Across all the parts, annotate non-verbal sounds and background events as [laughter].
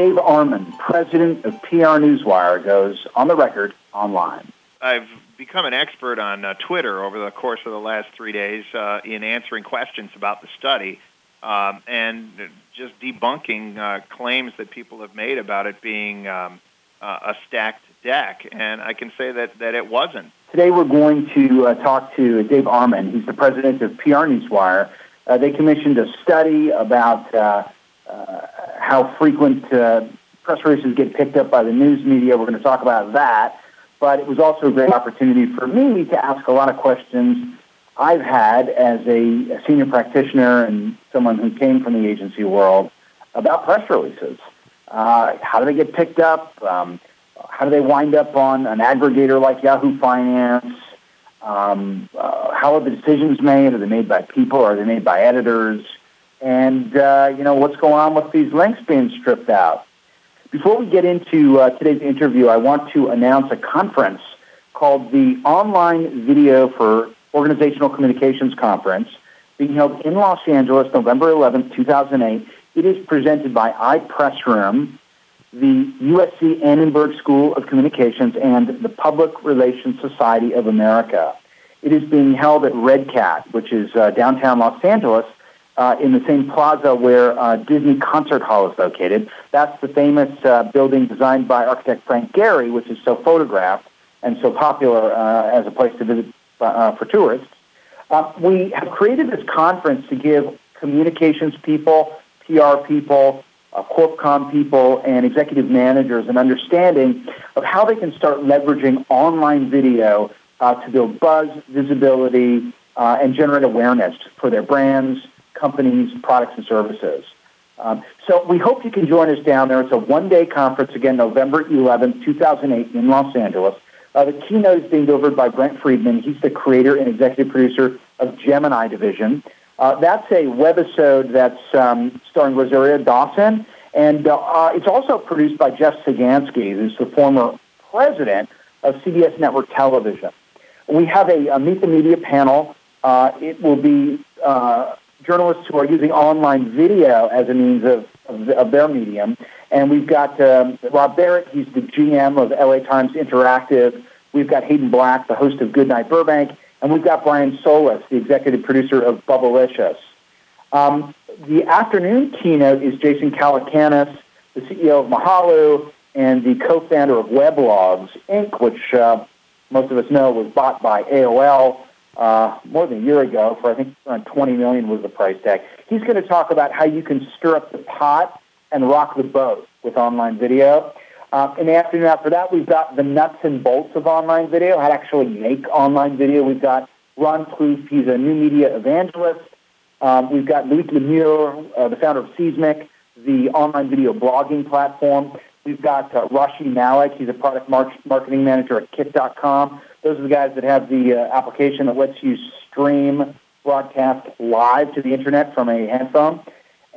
Dave Armon, president of PR Newswire, goes on the record online. I've become an expert on uh, Twitter over the course of the last three days uh, in answering questions about the study um, and just debunking uh, claims that people have made about it being um, a stacked deck. And I can say that, that it wasn't. Today we're going to uh, talk to Dave Armon. He's the president of PR Newswire. Uh, they commissioned a study about uh, how frequent uh, press releases get picked up by the news media. We're going to talk about that. But it was also a great opportunity for me to ask a lot of questions I've had as a, a senior practitioner and someone who came from the agency world about press releases. Uh, how do they get picked up? Um, how do they wind up on an aggregator like Yahoo Finance? Um, uh, how are the decisions made? Are they made by people? Are they made by editors? And uh, you know what's going on with these links being stripped out. Before we get into uh, today's interview, I want to announce a conference called the Online Video for Organizational Communications Conference, being held in Los Angeles, November 11, 2008. It is presented by iPressroom, the USC Annenberg School of Communications, and the Public Relations Society of America. It is being held at Red Cat, which is uh, downtown Los Angeles, uh, in the same plaza where uh, Disney Concert Hall is located. That's the famous uh, building designed by architect Frank Gehry, which is so photographed and so popular uh, as a place to visit uh, for tourists. Uh, we have created this conference to give communications people, PR people, uh, CorpCom people, and executive managers an understanding of how they can start leveraging online video to build buzz, visibility, and generate awareness for their brands, companies, products, and services. Um, so we hope you can join us down there. It's a one-day conference, again, November 11th, 2008 in Los Angeles. Uh, the keynote is being delivered by Brent Friedman. He's the creator and executive producer of Gemini Division. Uh, that's a webisode that's um, starring Rosario Dawson, and uh, uh it's also produced by Jeff Sagansky, who's the former president of CBS Network Television. We have a, a Meet the Media panel. Uh, it will be uh, journalists who are using online video as a means of, of, of their medium. And we've got um, Rob Barrett, he's the GM of LA Times Interactive. We've got Hayden Black, the host of Goodnight Burbank. And we've got Brian Solis, the executive producer of Bubblicious. Um, the afternoon keynote is Jason Calacanis, the CEO of Mahalo and the co-founder of Weblogs, Inc., which uh, most of us know was bought by AOL uh, more than a year ago for I think around 20 million was the price tag. He's going to talk about how you can stir up the pot and rock the boat with online video. Uh, in the afternoon after that, we've got the nuts and bolts of online video, how to actually make online video. We've got Ron Plouffe, he's a new media evangelist. Um, we've got Loic Le Meur, uh, the founder of Seesmic, the online video blogging platform. We've got uh, Rashi Malik, he's a product mar- marketing manager at Qik.com. Those are the guys that have the uh, application that lets you stream broadcast live to the internet from a handphone.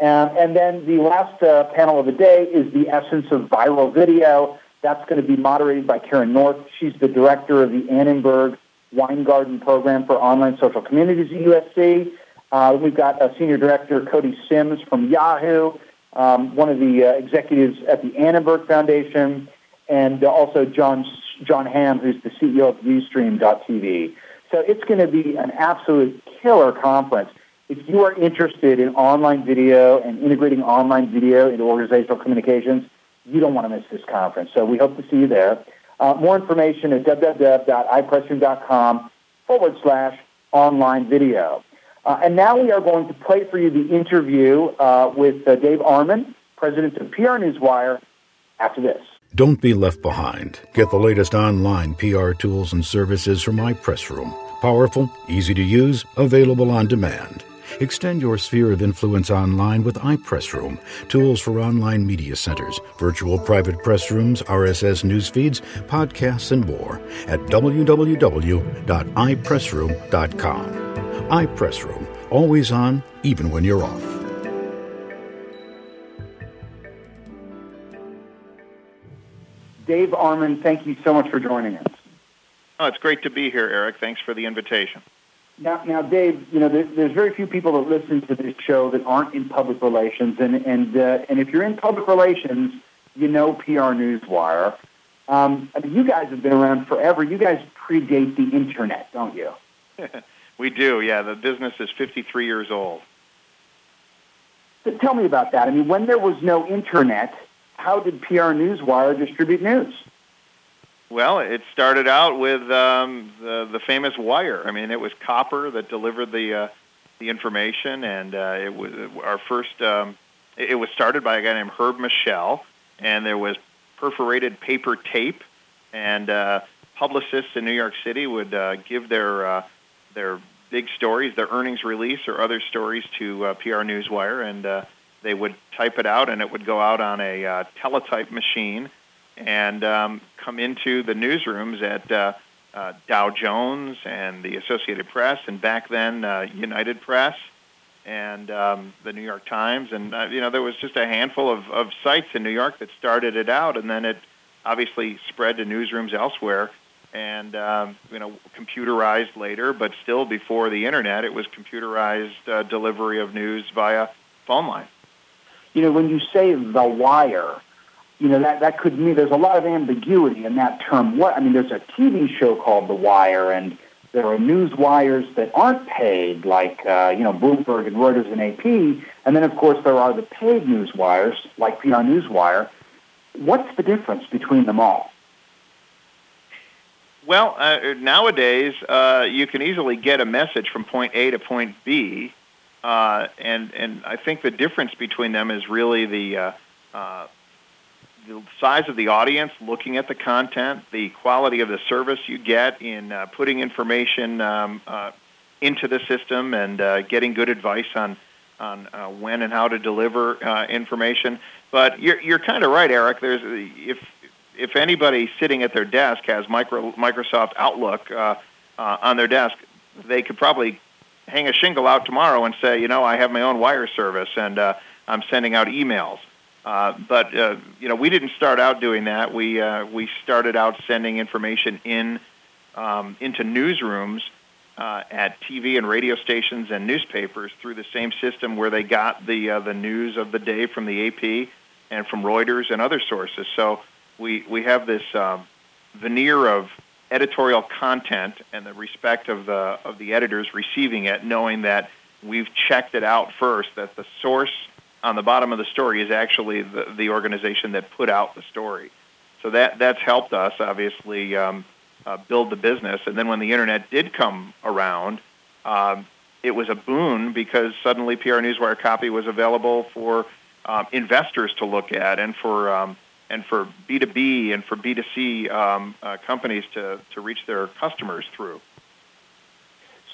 Um, and then the last uh, panel of the day is the essence of viral video. That's going to be moderated by Karen North. She's the director of the Annenberg Weingarten Program for Online Social Communities at USC. Uh, we've got a senior director, Cody Simms from Yahoo, um, one of the uh, executives at the Annenberg Foundation, and also John Jon Hamm, who's the CEO of Ustream.tv. So it's going to be an absolute killer conference. If you are interested in online video and integrating online video into organizational communications, you don't want to miss this conference. So we hope to see you there. Uh, more information at www.ipressroom.com forward slash online video. Uh, and now we are going to play for you the interview uh, with uh, Dave Armon, president of PR Newswire, after this. Don't be left behind. Get the latest online PR tools and services from iPressroom. Powerful, easy to use, available on demand. Extend your sphere of influence online with iPressroom, tools for online media centers, virtual private press rooms, RSS news feeds, podcasts, and more at www.ipressroom.com. iPressroom, always on, even when you're off. Dave Armon, thank you so much for joining us. Oh, it's great to be here, Eric. Thanks for the invitation. Now, now, Dave, you know, there, there's very few people that listen to this show that aren't in public relations, and and uh, and if you're in public relations, you know PR Newswire. Um, I mean, you guys have been around forever. You guys predate the internet, don't you? [laughs] we do. Yeah, the business is 53 years old. But tell me about that. I mean, when there was no internet, how did PR Newswire distribute news? Well, it started out with um, the, the famous wire. I mean, it was copper that delivered the uh, the information, and uh, it was our first. Um, it, it was started by a guy named Herb Muschel, and there was perforated paper tape, and uh, publicists in New York City would uh, give their uh, their big stories, their earnings release, or other stories to uh, PR Newswire, and uh, they would type it out, and it would go out on a uh, teletype machine and um, come into the newsrooms at uh, uh, Dow Jones and the Associated Press, and back then uh, United Press and um, the New York Times, and uh, you know there was just a handful of, of sites in New York that started it out, and then it obviously spread to newsrooms elsewhere, and um, you know computerized later, but still before the internet, it was computerized uh, delivery of news via phone line. You know, when you say the wire, you know that that could mean there's a lot of ambiguity in that term. What I mean, there's a TV show called The Wire, and there are news wires that aren't paid, like uh, you know Bloomberg and Reuters and AP, and then of course there are the paid news wires, like PR Newswire. What's the difference between them all? Well, uh, nowadays uh, you can easily get a message from point A to point B, uh, and and I think the difference between them is really the uh, uh, the size of the audience looking at the content, the quality of the service you get in uh, putting information um, into the system and getting good advice on on when and how to deliver information. But you're you're kind of right, Eric. There's if if anybody sitting at their desk has micro, Microsoft Outlook uh, uh, on their desk, they could probably hang a shingle out tomorrow and say, you know, I have my own wire service and uh, I'm sending out emails. Uh, but uh, you know, we didn't start out doing that. We uh, we started out sending information in um, into newsrooms uh, at TV and radio stations and newspapers through the same system where they got the uh, the news of the day from the AP and from Reuters and other sources. So we we have this um, veneer of editorial content and the respect of the of the editors receiving it, knowing that we've checked it out first, that the source on the bottom of the story is actually the, the organization that put out the story. So that that's helped us obviously um, uh, build the business. And then when the internet did come around, um, it was a boon because suddenly PR Newswire copy was available for um, investors to look at and for um, and for B2B and for B2C um, uh, companies to, to reach their customers through.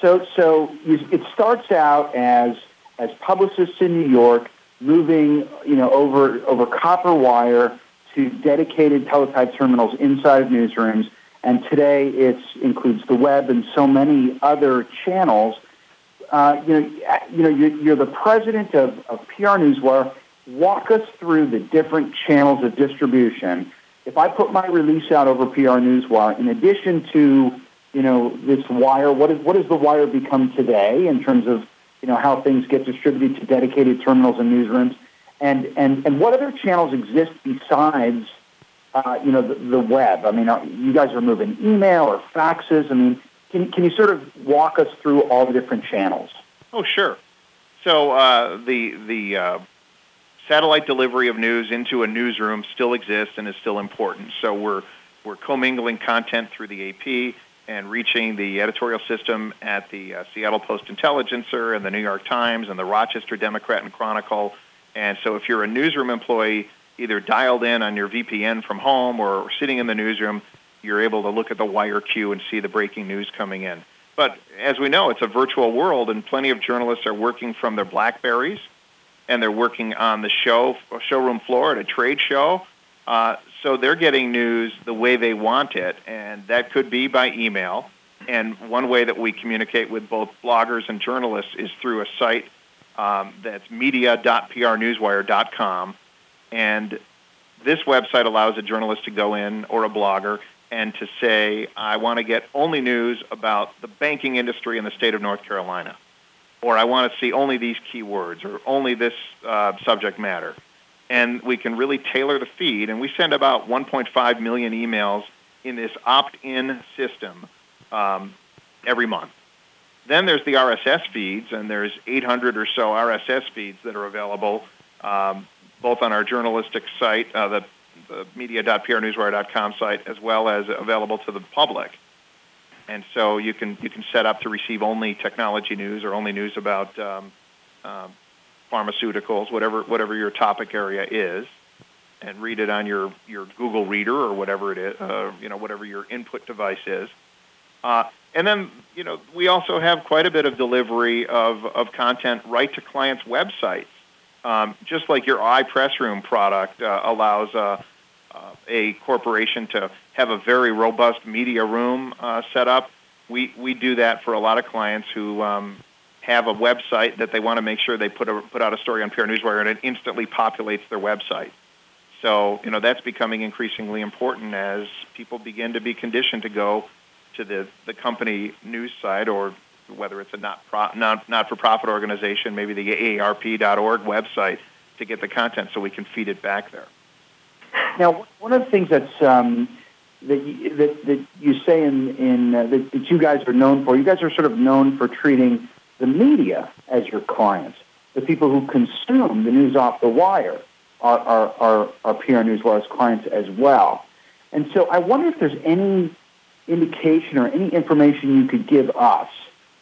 So, so it starts out as as publicists in New York moving, you know, over over copper wire to dedicated teletype terminals inside of newsrooms. And today it includes the web and so many other channels. Uh, you know, you know, you're, you're the president of, of PR Newswire. Walk us through the different channels of distribution. If I put my release out over PR Newswire, in addition to you know this wire, what is what does the wire become today in terms of you know, how things get distributed to dedicated terminals and newsrooms, and and and what other channels exist besides, uh, you know, the, the web? I mean, are, you guys are moving email or faxes. I mean, can can you sort of walk us through all the different channels? Oh, sure. So uh, the the uh, satellite delivery of news into a newsroom still exists and is still important. So we're we're commingling content through the AP and reaching the editorial system at the uh, Seattle Post Intelligencer and the New York Times and the Rochester Democrat and Chronicle. And so if you're a newsroom employee, either dialed in on your VPN from home or sitting in the newsroom, you're able to look at the wire queue and see the breaking news coming in. But as we know, it's a virtual world, and plenty of journalists are working from their Blackberries, and they're working on the show showroom floor at a trade show. Uh, so they're getting news the way they want it, and that could be by email. And one way that we communicate with both bloggers and journalists is through a site um, that's media.prnewswire.com. And this website allows a journalist to go in or a blogger and to say, I want to get only news about the banking industry in the state of North Carolina, or I want to see only these keywords, or only this uh, subject matter. And we can really tailor the feed, and we send about 1.5 million emails in this opt-in system um, every month. Then there's the RSS feeds, and there's 800 or so RSS feeds that are available um, both on our journalistic site, uh, the, the media.prnewswire.com site, as well as available to the public. And so you can you can set up to receive only technology news or only news about um, uh, pharmaceuticals, whatever whatever your topic area is, and read it on your, your Google Reader or whatever it is, uh, you know whatever your input device is. Uh, and then, you know, we also have quite a bit of delivery of, of content right to clients' websites. Um, just like your iPressroom product uh, allows uh, uh, a corporation to have a very robust media room uh, set up, we, we do that for a lot of clients who um, have a website that they want to make sure they put, a, put out a story on PR Newswire and it instantly populates their website. So, you know, that's becoming increasingly important as people begin to be conditioned to go to the, the company news site or whether it's a not, pro, not, not-for-profit organization, maybe the AARP.org website to get the content so we can feed it back there. Now, one of the things that's um, that, you, that, that you say in, in uh, that, that you guys are known for, you guys are sort of known for treating the media as your clients. The people who consume the news off the wire are, are, are, are PR Newswire's clients as well. And so I wonder if there's any indication or any information you could give us,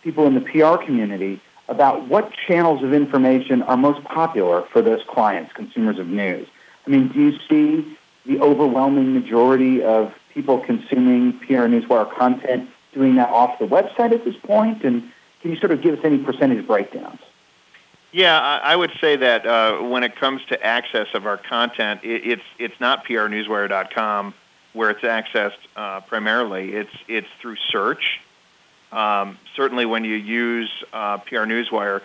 people in the PR community, about what channels of information are most popular for those clients, consumers of news. I mean, do you see the overwhelming majority of people consuming PR Newswire content doing that off the website at this point? And can you sort of give us any percentage breakdowns? Yeah, I would say that uh, when it comes to access of our content, it's it's not prnewswire.com where it's accessed uh, primarily. It's it's through search. Um, certainly, when you use uh, PR Newswire,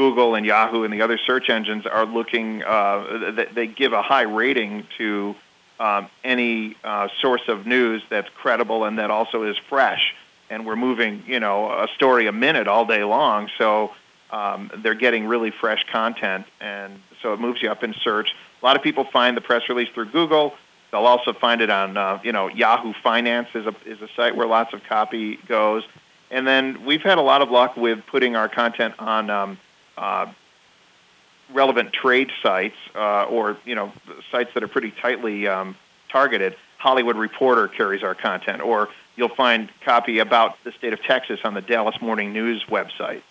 Google and Yahoo and the other search engines are looking. Uh, they, give a high rating to um, any uh, source of news that's credible and that also is fresh. And we're moving, you know, a story a minute all day long, so um, they're getting really fresh content, and so it moves you up in search. A lot of people find the press release through Google. They'll also find it on, uh, you know, Yahoo Finance is a, is a site where lots of copy goes. And then we've had a lot of luck with putting our content on um, relevant trade sites uh, or, you know, sites that are pretty tightly um, targeted. Hollywood Reporter carries our content, or you'll find copy about the state of Texas on the Dallas Morning News website.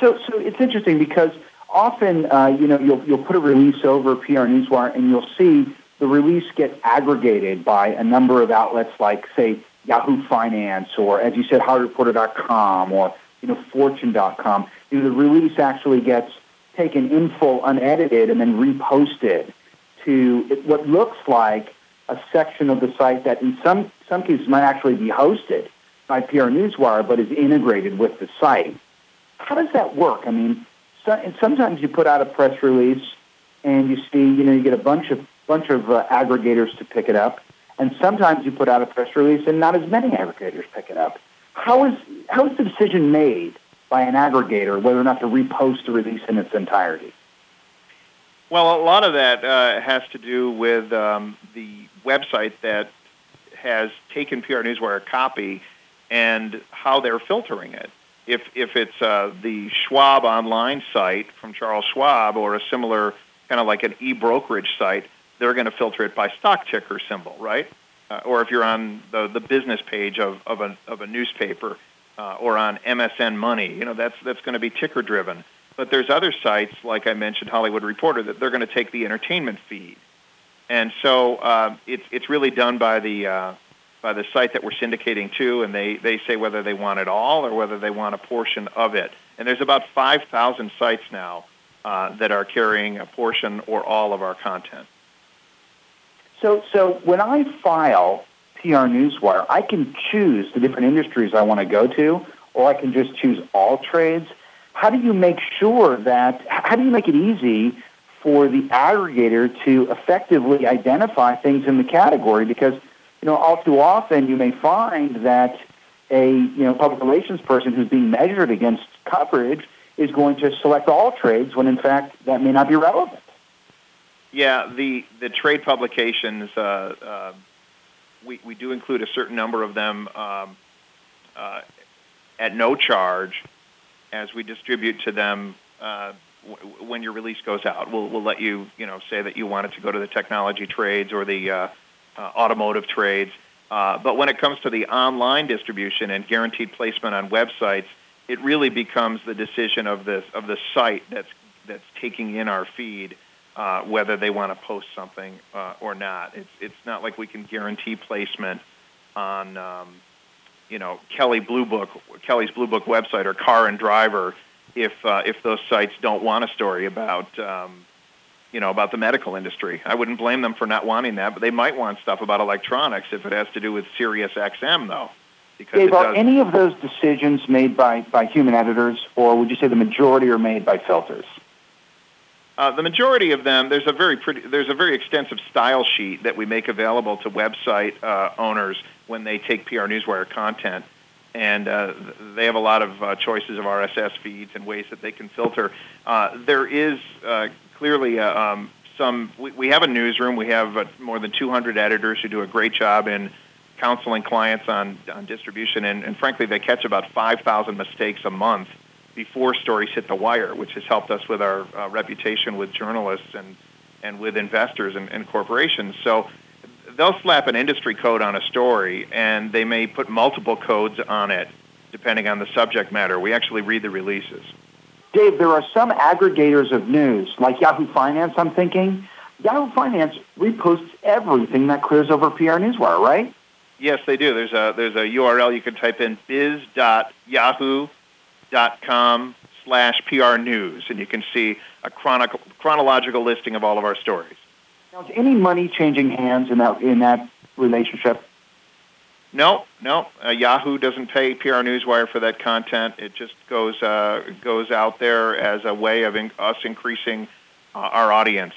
So, so it's interesting because often, uh, you know, you'll, you'll put a release over PR Newswire and you'll see the release get aggregated by a number of outlets like, say, Yahoo Finance or, as you said, HollywoodReporter.com or, you know, Fortune.com. You know, the release actually gets taken in full, unedited, and then reposted to what looks like a section of the site that in some, some cases might actually be hosted by PR Newswire but is integrated with the site. How does that work? I mean, so, sometimes you put out a press release and you see, you know, you get a bunch of bunch of uh, aggregators to pick it up, and sometimes you put out a press release and not as many aggregators pick it up. How is how is the decision made by an aggregator whether or not to repost a release in its entirety? Well, a lot of that uh, has to do with um, the website that has taken PR Newswire copy and how they're filtering it if if it's uh, the Schwab online site from Charles Schwab or a similar kind of like an e-brokerage site, they're going to filter it by stock ticker symbol, right? Uh, or if you're on the, the business page of, of, a, of a newspaper uh, or on MSN Money, you know, that's, that's going to be ticker driven. But there's other sites, like I mentioned, Hollywood Reporter, that they're going to take the entertainment feed. And so uh, it's, it's really done by the, uh, by the site that we're syndicating to, and they, they say whether they want it all or whether they want a portion of it. And there's about 5,000 sites now uh, that are carrying a portion or all of our content. So, so when I file PR Newswire, I can choose the different industries I want to go to, or I can just choose all trades. How do you make sure that, how do you make it easy for the aggregator to effectively identify things in the category? Because, you know, all too often you may find that a, you know, public relations person who's being measured against coverage is going to select all trades when in fact that may not be relevant. Yeah, the, the trade publications, uh, uh, we, we do include a certain number of them um, uh, at no charge as we distribute to them uh, w- when your release goes out. We'll, we'll let you, you know, say that you want it to go to the technology trades or the uh, uh, automotive trades. But when it comes to the online distribution and guaranteed placement on websites, it really becomes the decision of the of the site that's that's taking in our feed uh, whether they want to post something uh, or not. It's it's not like we can guarantee placement on um, you know Kelley Blue Book Kelly's Blue Book website or Car and Driver if uh, if those sites don't want a story about um, you know about the medical industry. I wouldn't blame them for not wanting that, but they might want stuff about electronics if it has to do with Sirius XM though. Because Dave, are any of those decisions made by, by human editors, or would you say the majority are made by filters? Uh, the majority of them, there's a very pretty, there's a very extensive style sheet that we make available to website uh, owners when they take PR Newswire content, and uh, they have a lot of uh, choices of RSS feeds and ways that they can filter. Uh, there is uh, clearly um, some. We, we, have a newsroom. We have more than 200 editors who do a great job in counseling clients on, on distribution, and, and frankly, they catch about 5,000 mistakes a month before stories hit the wire, which has helped us with our uh, reputation with journalists and, and with investors and, and corporations. So they'll slap an industry code on a story, and they may put multiple codes on it depending on the subject matter. We actually read the releases. Dave, there are some aggregators of news, like Yahoo Finance, I'm thinking. Yahoo Finance reposts everything that clears over PR Newswire, right? Yes, they do. There's a there's a URL you can type in biz.yahoo.com slash PR news, and you can see a chronic, chronological listing of all of our stories. Now, is any money changing hands in that in that relationship? No, no. Uh, Yahoo doesn't pay PR Newswire for that content. It just goes uh, goes out there as a way of in- us increasing uh, our audience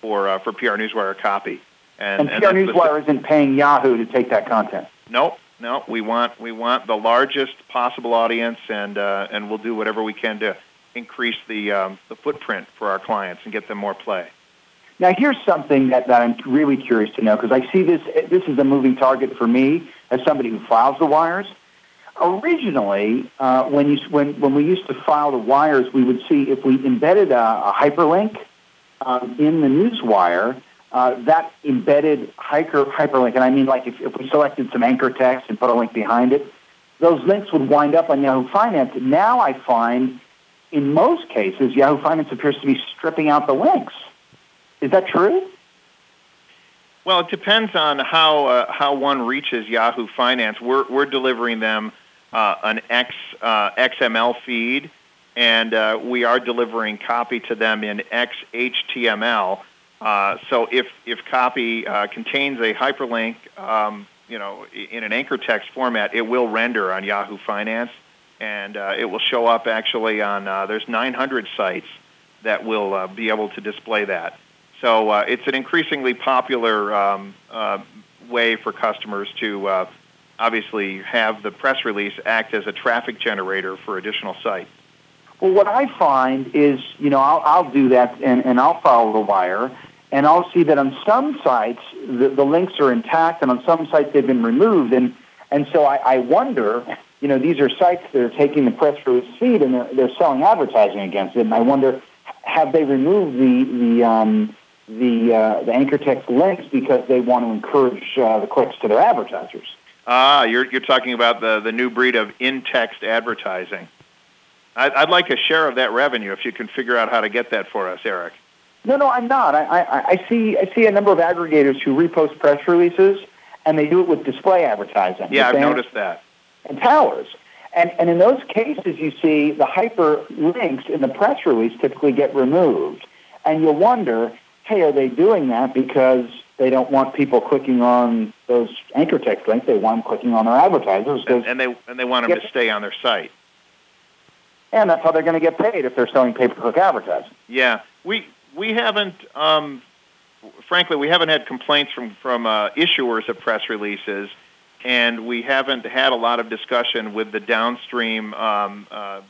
for uh, for PR Newswire copy. And, and PR Newswire isn't paying Yahoo to take that content. No, no. We want we want the largest possible audience, and uh, and we'll do whatever we can to increase the um, the footprint for our clients and get them more play. Now, here's something that, that I'm really curious to know because I see this. This is a moving target for me as somebody who files the wires. Originally, uh, when you when when we used to file the wires, we would see if we embedded a, a hyperlink um, in the news wire uh, that embedded hyper, hyperlink, and I mean like if, if we selected some anchor text and put a link behind it, those links would wind up on Yahoo Finance. Now I find in most cases Yahoo Finance appears to be stripping out the links. Is that true? Well, it depends on how uh, how one reaches Yahoo Finance. We're we're delivering them uh, an X uh, XML feed, and uh, we are delivering copy to them in XHTML. Uh, so if if copy uh, contains a hyperlink, um, you know, in an anchor text format, it will render on Yahoo Finance, and uh, it will show up actually on. Uh, there's 900 sites that will uh, be able to display that. So it's an increasingly popular um, way for customers to obviously have the press release act as a traffic generator for additional sites. Well, what I find is, you know, I'll, I'll do that and, and I'll follow the wire and I'll see that on some sites the, the links are intact, and on some sites they've been removed. And and so I, I wonder, you know, these are sites that are taking the press release feed and they're, they're selling advertising against it. And I wonder, have they removed the the um, the uh, the anchor text links because they want to encourage uh, the clicks to their advertisers? Ah, you're you're talking about the the new breed of in-text advertising. I'd, I'd like a share of that revenue if you can figure out how to get that for us, Eric. No, no, I'm not. I, I, I see I see a number of aggregators who repost press releases, and they do it with display advertising. Yeah, I've noticed that. And towers. And, and in those cases, you see the hyperlinks in the press release typically get removed. And you'll wonder, hey, are they doing that because they don't want people clicking on those anchor text links? They want them clicking on their advertisers. And, and they and they want them to stay on their site. and that's how they're going to get paid if they're selling pay-per-click advertising. Yeah, we we haven't, um, frankly, we haven't had complaints from from uh, issuers of press releases, and we haven't had a lot of discussion with the downstream um, uh,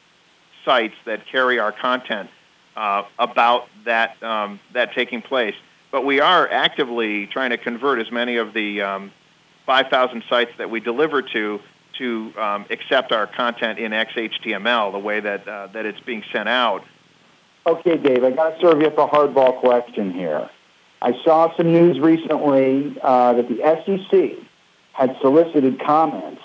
sites that carry our content uh, about that um, that taking place. But we are actively trying to convert as many of the um, 5,000 sites that we deliver to to um, accept our content in XHTML, the way that uh, that it's being sent out. Okay, Dave, I got to serve you up a hardball question here. I saw some news recently uh, that the SEC had solicited comments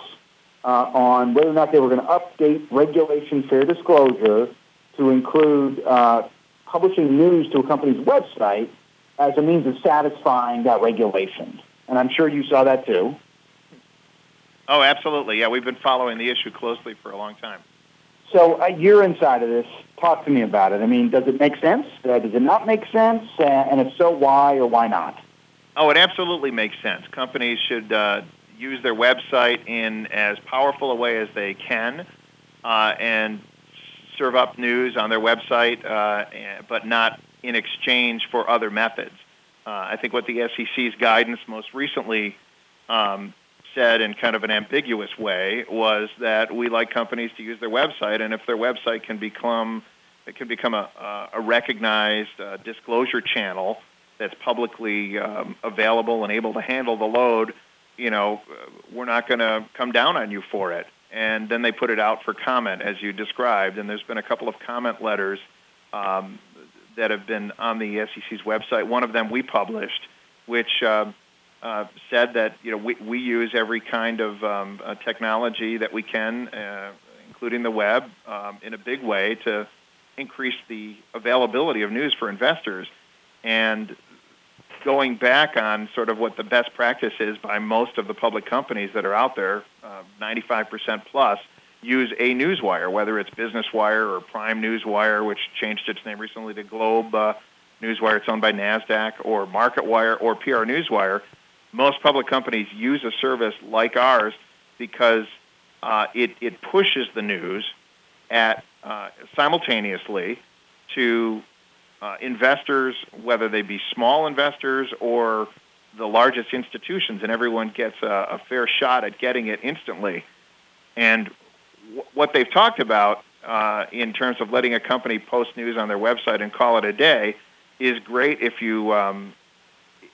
uh, on whether or not they were going to update Regulation Fair Disclosure to include uh, publishing news to a company's website as a means of satisfying that regulation. And I'm sure you saw that too. Oh, absolutely. Yeah, we've been following the issue closely for a long time. So uh, you're inside of this. Talk to me about it. I mean, does it make sense? Uh, does it not make sense? Uh, and if so, why or why not? Oh, it absolutely makes sense. Companies should uh, use their website in as powerful a way as they can uh, and serve up news on their website, uh, but not in exchange for other methods. I think what the SEC's guidance most recently um, said in kind of an ambiguous way was that we like companies to use their website, and if their website can become it can become a, a- recognized uh, disclosure channel that's publicly um, available and able to handle the load, you know, we're not going to come down on you for it. And then they put it out for comment, as you described. And there's been a couple of comment letters um, that have been on the SEC's website. One of them we published, which uh, uh, said that you know we, we use every kind of um, uh, technology that we can, uh, including the web, um, in a big way to increase the availability of news for investors. And going back on sort of what the best practice is by most of the public companies that are out there, uh, 95% plus, use a newswire, whether it's Business Wire or Prime Newswire, which changed its name recently to Globe uh, Newswire. It's owned by NASDAQ, or MarketWire or PR Newswire. Most public companies use a service like ours because uh, it, it pushes the news at uh, simultaneously to uh, investors, whether they be small investors or the largest institutions, and everyone gets a, a fair shot at getting it instantly. And w- what they've talked about uh, in terms of letting a company post news on their website and call it a day is great if you, um,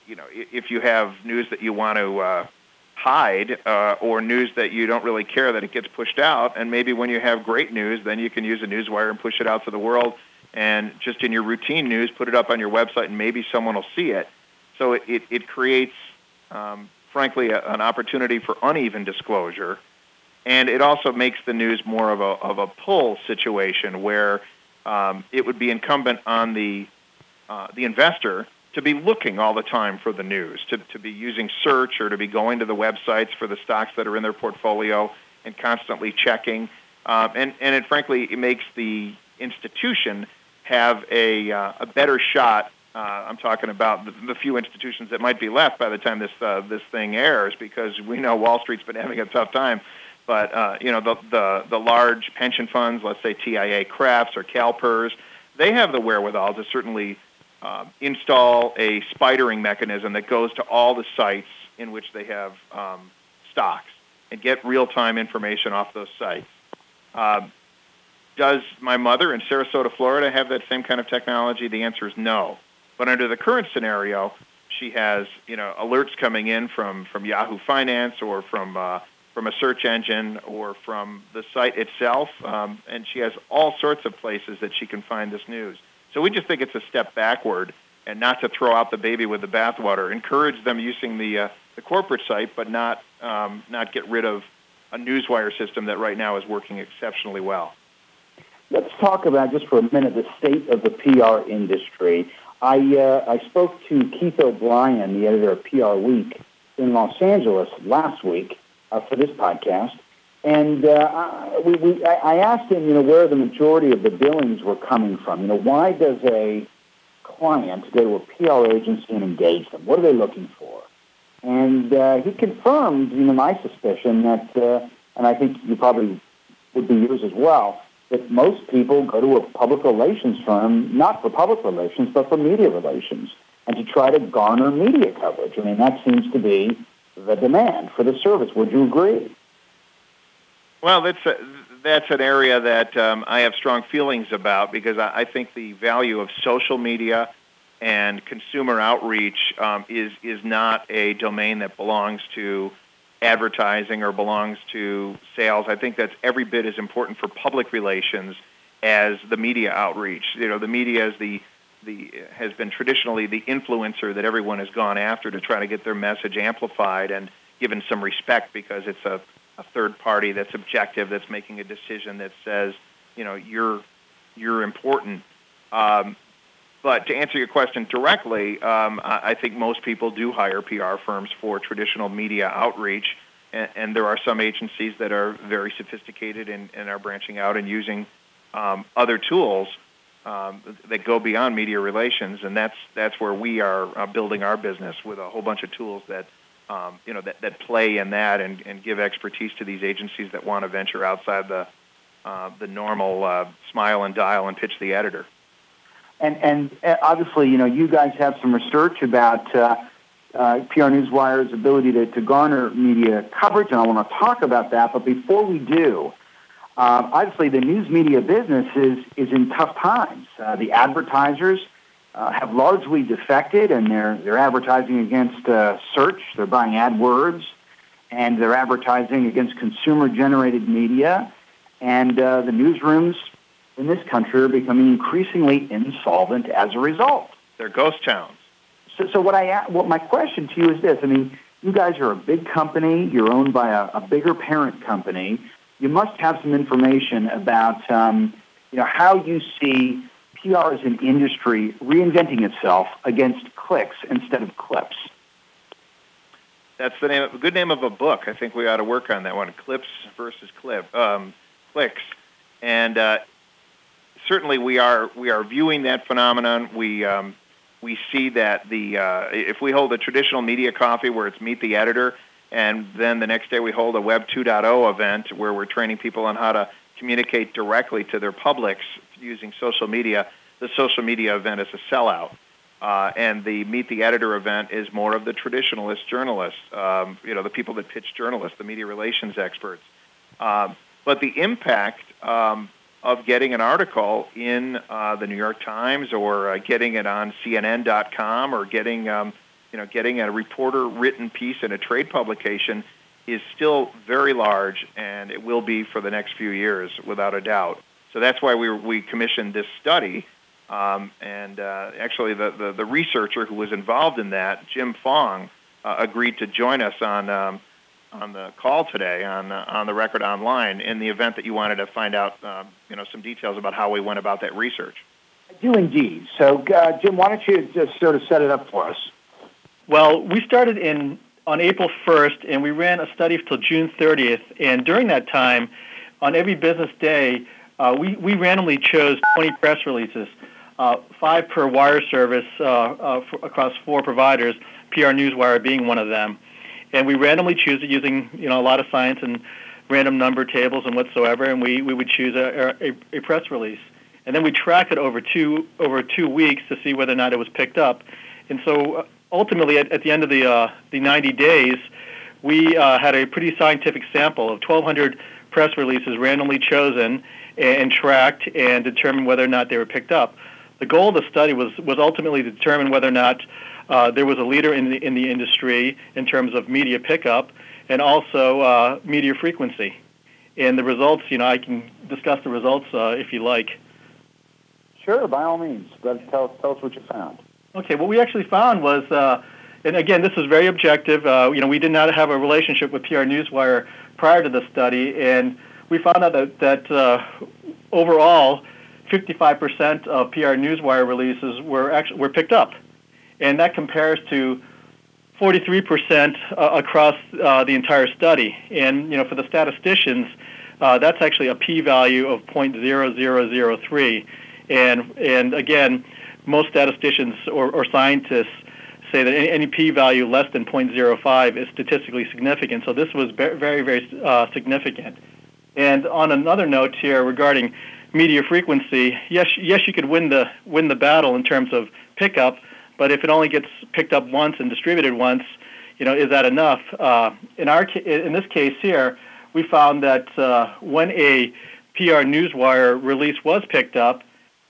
you know, if you have news that you want to uh, hide uh, or news that you don't really care that it gets pushed out. And maybe when you have great news, then you can use a newswire and push it out to the world. And just in your routine news, put it up on your website, and maybe someone will see it. So it, it, it creates, um, frankly, a, an opportunity for uneven disclosure. And it also makes the news more of a, of a pull situation where um, it would be incumbent on the, uh, the investor to be looking all the time for the news, to, to be using search or to be going to the websites for the stocks that are in their portfolio and constantly checking. Um, and, and it frankly it makes the institution have a, uh, a better shot. Uh, I'm talking about the, the few institutions that might be left by the time this, uh, this thing airs because we know Wall Street's been having a tough time. But uh, you know the, the the large pension funds, let's say TIAA-CREFs or CalPERS, they have the wherewithal to certainly uh, install a spidering mechanism that goes to all the sites in which they have um, stocks and get real-time information off those sites. Uh, does my mother in Sarasota, Florida, have that same kind of technology? The answer is no. But under the current scenario, she has you know alerts coming in from from Yahoo Finance or from uh, from a search engine or from the site itself, um, and she has all sorts of places that she can find this news. So we just think it's a step backward, and not to throw out the baby with the bathwater. Encourage them using the uh, the corporate site, but not um, not get rid of a newswire system that right now is working exceptionally well. Let's talk about just for a minute the state of the PR industry. I uh, I spoke to Keith O'Brien, the editor of PR Week, in Los Angeles last week uh, for this podcast, and uh, we, we, I asked him, you know, where the majority of the billings were coming from. You know, why does a client go to a PR agency and engage them? What are they looking for? And uh, he confirmed, you know, my suspicion that, uh, and I think you probably would be yours as well, that most people go to a public relations firm not for public relations but for media relations and to try to garner media coverage. I mean, that seems to be the demand for the service. Would you agree? Well, that's a, that's an area that um, I have strong feelings about because I, I think the value of social media and consumer outreach um, is is not a domain that belongs to advertising or belongs to sales. I think that's every bit as important for public relations as the media outreach. You know, the media is the the has been traditionally the influencer that everyone has gone after to try to get their message amplified and given some respect because it's a a third party that's objective, that's making a decision that says, you know, you're you're important. Um, but to answer your question directly, um, I, think most people do hire PR firms for traditional media outreach, and, and there are some agencies that are very sophisticated and, and are branching out and using um, other tools um, that go beyond media relations, and that's that's where we are uh, building our business with a whole bunch of tools that um, you know, that, that play in that and, and give expertise to these agencies that want to venture outside the, uh, the normal uh, smile and dial and pitch the editor. And, and uh, obviously, you know, you guys have some research about uh, uh, PR Newswire's ability to, to garner media coverage, and I want to talk about that. But before we do, uh, obviously the news media business is, is in tough times. The advertisers uh, have largely defected, and they're they're advertising against uh, search. They're buying AdWords, and they're advertising against consumer-generated media. And uh, the newsrooms in this country are becoming increasingly insolvent as a result. They're ghost towns. So, so what I what my question to you is this: I mean, you guys are a big company. You're owned by a, a bigger parent company. You must have some information about um, you know how you see PR is an industry reinventing itself against clicks instead of clips. That's the name, a good name of a book. I think we ought to work on that one: clips versus clip, um, clicks, and uh, certainly we are we are viewing that phenomenon. We um, we see that the uh, if we hold a traditional media coffee where it's meet the editor, and then the next day we hold a Web 2.0 event where we're training people on how to communicate directly to their publics using social media, the social media event is a sellout. Uh, and the Meet the Editor event is more of the traditionalist journalists, um, you know, the people that pitch journalists, the media relations experts. Um, but the impact um, of getting an article in uh, the New York Times or uh, getting it on CNN.com or getting, um, you know, getting a reporter written piece in a trade publication is still very large, and it will be for the next few years, without a doubt. So that's why we, we commissioned this study. Um, and uh, actually, the, the, the, researcher who was involved in that, Jim Fong, uh, agreed to join us on, um, on the call today on, uh, on the record online in the event that you wanted to find out um, you know, some details about how we went about that research. I do indeed. So, uh, Jim, why don't you just sort of set it up for us? Well, we started in on April 1st, and we ran a study until June 30th. And during that time, on every business day, uh, we, we randomly chose 20 press releases, uh, five per wire service uh, uh for, across four providers, PR Newswire being one of them. And we randomly choose it using you know a lot of science and random number tables and whatsoever, and we, we would choose a, a, a press release. And then we track it over two over two weeks to see whether or not it was picked up. And so uh, ultimately, at, at the end of the uh, the 90 days, we uh, had a pretty scientific sample of 1,200 press releases randomly chosen and tracked and determined whether or not they were picked up. The goal of the study was was ultimately to determine whether or not uh, there was a leader in the in the industry in terms of media pickup and also uh, media frequency. And the results, you know, I can discuss the results uh, if you like. Sure, by all means. Tell, tell us what you found. Okay, what we actually found was, uh, and again, this is very objective. Uh, you know, we did not have a relationship with PR Newswire prior to the study, and we found out that, that uh, overall, 55% of PR Newswire releases were actually were picked up, and that compares to 43% uh, across uh, the entire study. And you know, for the statisticians, uh, that's actually a p-value of 0.0003. And and again, most statisticians or, or scientists say that any, any p-value less than 0.05 is statistically significant. So this was very, very, uh, significant. And on another note here regarding media frequency, yes, yes, you could win the win the battle in terms of pickup, but if it only gets picked up once and distributed once, you know, is that enough? Uh, in our in this case here, we found that uh, when a PR Newswire release was picked up,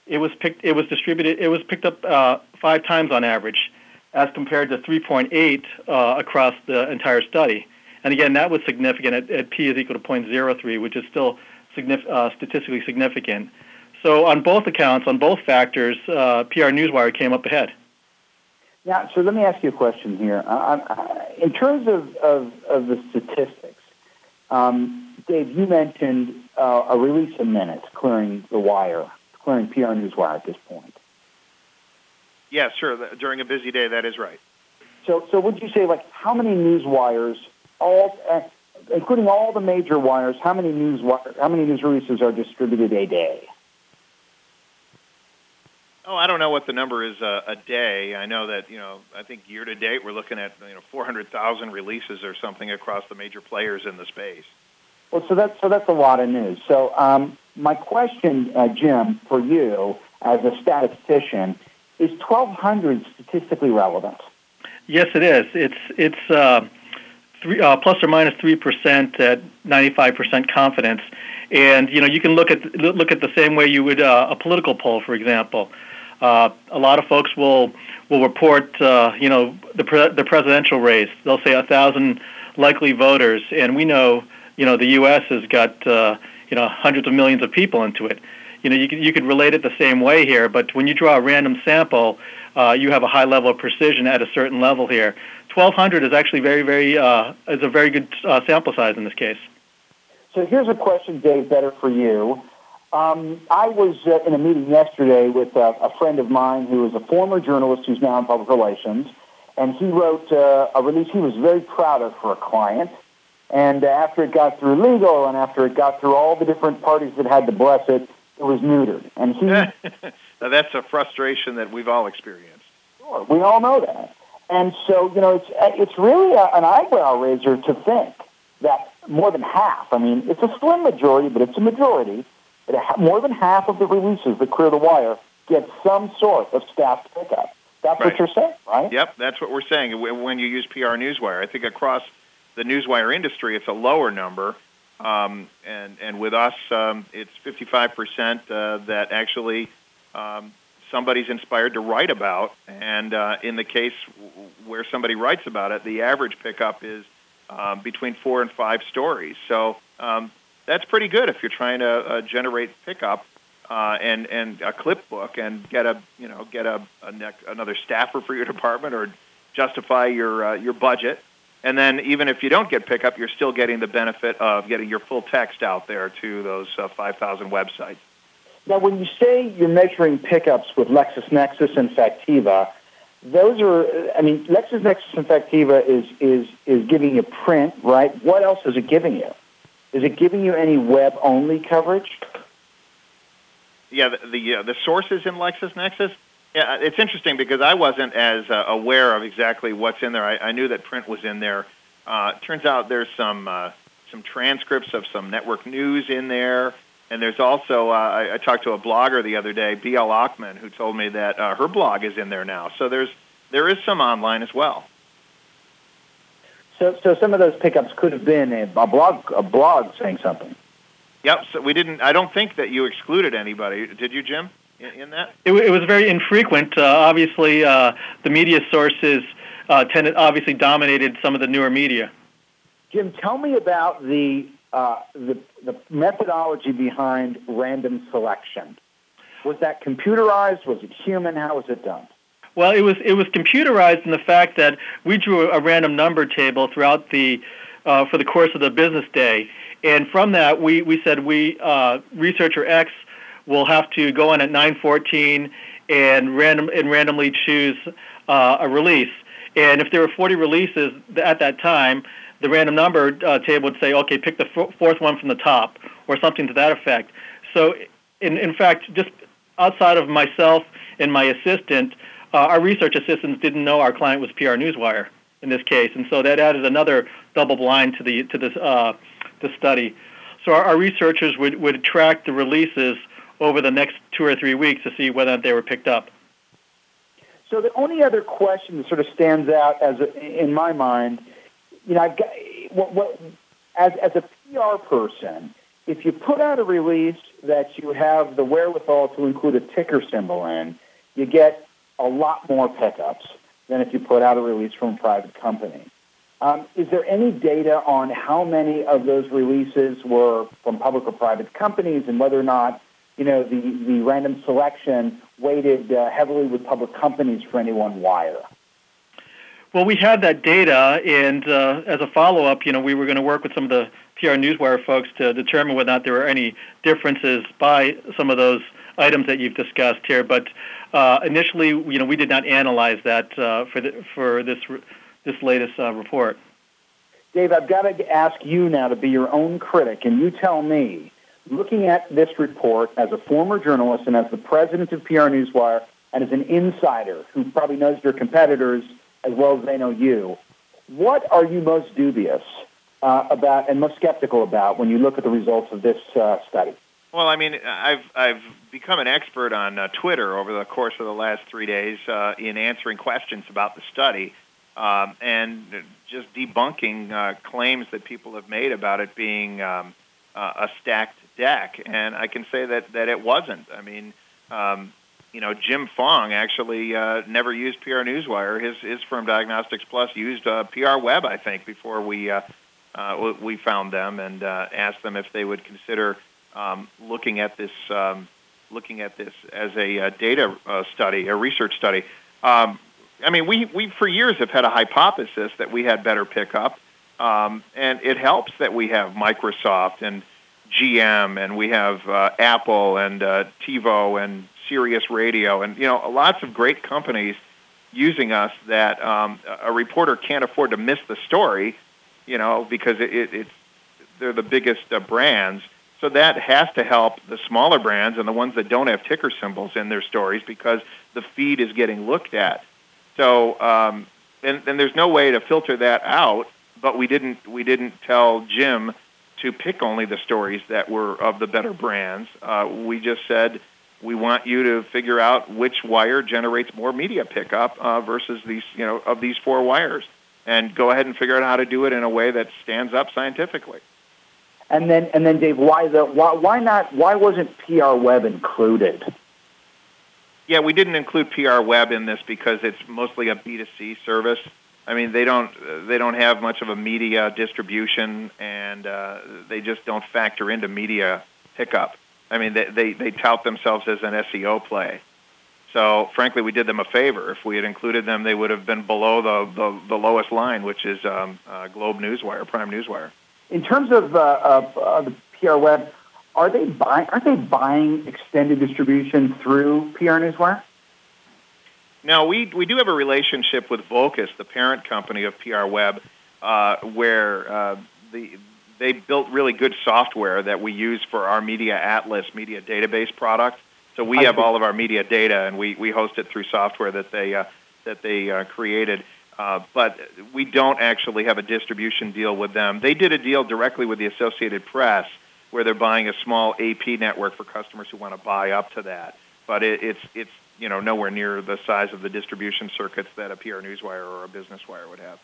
it was picked it was distributed it was picked up uh, five times on average, as compared to 3.8 uh, across the entire study. And again, that was significant at, at p is equal to 0.03, which is still uh, statistically significant. So on both accounts, on both factors, uh, PR Newswire came up ahead. Yeah, so let me ask you a question here. Uh, uh, in terms of, of, of the statistics, um, Dave, you mentioned a release a minute clearing the wire, clearing PR Newswire at this point. Yeah, sure. During a busy day, that is right. So, so would you say, like, how many news wires, all, uh, including all the major wires, how many news how many news releases are distributed a day? Oh, I don't know what the number is uh, a day. I know that you know. I think year to date we're looking at you know 400,000 releases or something across the major players in the space. Well, so that's so that's a lot of news. So um, my question, uh, Jim, for you as a statistician, is 1,200 statistically relevant? Yes, it is. It's it's uh, three, uh, plus or minus three percent at 95 percent confidence, and you know you can look at look at the same way you would uh, a political poll, for example. Uh, a lot of folks will will report, uh, you know, the pre- the presidential race. They'll say a thousand likely voters, and we know, you know, the U.S. has got, uh, you know, hundreds of millions of people into it. You know, you could you could relate it the same way here, but when you draw a random sample, uh, you have a high level of precision at a certain level here. 1,200 is actually very, very uh, is a very good uh, sample size in this case. So here's a question, Dave, better for you. Um, I was uh, in a meeting yesterday with a, a, friend of mine who is a former journalist who's now in public relations, and he wrote uh, a release he was very proud of for a client. And uh, after it got through legal and after it got through all the different parties that had to bless it, it was neutered. And he. [laughs] now that's a frustration that we've all experienced. Sure, we all know that. And so, you know, it's, it's really a, an eyebrow raiser to think that more than half, I mean, it's a slim majority, but it's a majority, more than half of the releases that clear the wire get some sort of staff pickup. That's right. what you're saying, right? Yep, that's what we're saying. When you use PR Newswire, I think across the newswire industry, it's a lower number, um, and and with us, um, it's 55% uh, that actually um, somebody's inspired to write about. And uh, in the case where somebody writes about it, the average pickup is um, between four and five stories. So um, that's pretty good if you're trying to uh, generate pickup uh, and and a clip book and get a you know get a, a nec- another staffer for your [laughs] department or justify your uh, your budget. And then even if you don't get pickup, you're still getting the benefit of getting your full text out there to those uh, 5,000 websites. Now, when you say you're measuring pickups with LexisNexis and Factiva, those are, I mean, LexisNexis and Factiva is, is, is giving you print, right? What else is it giving you? Is it giving you any web-only coverage? Yeah, the the, uh, the sources in LexisNexis. Yeah, it's interesting because I wasn't as uh, aware of exactly what's in there. I, I knew that print was in there. Uh, turns out there's some uh, some transcripts of some network news in there, and there's also uh, I, I talked to a blogger the other day, BL Ochman, who told me that uh, her blog is in there now. So there's there is some online as well. So, so some of those pickups could have been a, a blog, a blog saying something. Yep. So we didn't. I don't think that you excluded anybody. Did you, Jim? In, in that? It, it, was very infrequent. Uh, obviously, uh, the media sources uh, tended obviously dominated some of the newer media. Jim, tell me about the uh, the, the methodology behind random selection. Was that computerized? Was it human? How was it done? Well, it was it was computerized in the fact that we drew a random number table throughout the uh, for the course of the business day, and from that we we said we uh, researcher X will have to go in at 9:14 and random and randomly choose uh, a release. And if there were 40 releases at that time, the random number uh, table would say, okay, pick the f- fourth one from the top, or something to that effect. So, in, in fact, just outside of myself and my assistant, uh, our research assistants didn't know our client was PR Newswire in this case, and so that added another double blind to the to this uh, the study. So our, our researchers would, would track the releases over the next two or three weeks to see whether they were picked up. So the only other question that sort of stands out as a, in my mind, you know, I've got, what, what, as as a PR person, if you put out a release that you have the wherewithal to include a ticker symbol in, you get a lot more pickups than if you put out a release from a private company. Um, is there any data on how many of those releases were from public or private companies and whether or not you know, the, the random selection weighted uh, heavily with public companies for any one wire? Well, we had that data, and uh, as a follow-up, you know, we were going to work with some of the PR Newswire folks to determine whether or not there were any differences by some of those items that you've discussed here. But uh, initially, you know, we did not analyze that uh, for the, for this this latest uh, report. Dave, I've got to ask you now to be your own critic, and you tell me looking at this report as a former journalist and as the president of PR Newswire and as an insider who probably knows your competitors as well as they know you, what are you most dubious uh, about and most skeptical about when you look at the results of this uh, study? Well, I mean, I've I've become an expert on uh, Twitter over the course of the last three days uh, in answering questions about the study um, and just debunking uh, claims that people have made about it being um, uh, a stacked deck, and I can say that that it wasn't. I mean, um, you know, Jim Fong actually uh, never used PR Newswire. His his firm Diagnostics Plus used uh, PR Web, I think, before we uh, uh, we found them and uh, asked them if they would consider um, looking at this um, looking at this as a, a data uh, study, a research study. Um, I mean, we we for years have had a hypothesis that we had better pickup, um, and it helps that we have Microsoft and GM, and we have uh, Apple and uh, TiVo and Sirius Radio, and you know lots of great companies using us that um, a reporter can't afford to miss the story, you know, because it, it, it's they're the biggest uh, brands. So that has to help the smaller brands and the ones that don't have ticker symbols in their stories because the feed is getting looked at. So um, and, and there's no way to filter that out. But we didn't we didn't tell Jim to pick only the stories that were of the better brands. Uh, we just said we want you to figure out which wire generates more media pickup uh, versus these, you know, of these four wires, and go ahead and figure out how to do it in a way that stands up scientifically. And then, and then, Dave, why the why, why not? Why wasn't PR Web included? Yeah, we didn't include PR Web in this because it's mostly a B2C service. I mean, they don't they don't have much of a media distribution, and uh, they just don't factor into media pickup. I mean, they, they they tout themselves as an SEO play. So, frankly, we did them a favor. If we had included them, they would have been below the the, the lowest line, which is um, uh, Globe Newswire, Prime Newswire. In terms of, uh, uh, the PR Web, are they buying? Aren't they buying extended distribution through PR Newswire? No, we we do have a relationship with Vocus, the parent company of PR Web, uh, where uh, the they built really good software that we use for our Media Atlas media database product. So we have all of our media data, and we, we host it through software that they uh, that they uh, created. Uh, but we don't actually have a distribution deal with them. They did a deal directly with the Associated Press, where they're buying a small AP network for customers who want to buy up to that. But it, it's it's you know nowhere near the size of the distribution circuits that a PR Newswire or a Business Wire would have.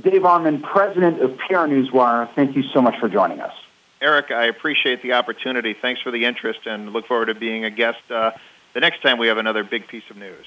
Dave Armon, president of PR Newswire, thank you so much for joining us. Eric, I appreciate the opportunity. Thanks for the interest, and look forward to being a guest uh, the next time we have another big piece of news.